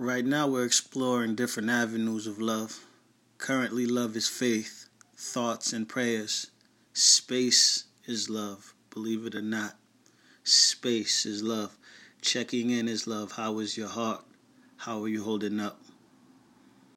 Right now, we're exploring different avenues of love. Currently, love is faith, thoughts, and prayers. Space is love, believe it or not. Space is love. Checking in is love. How is your heart? How are you holding up?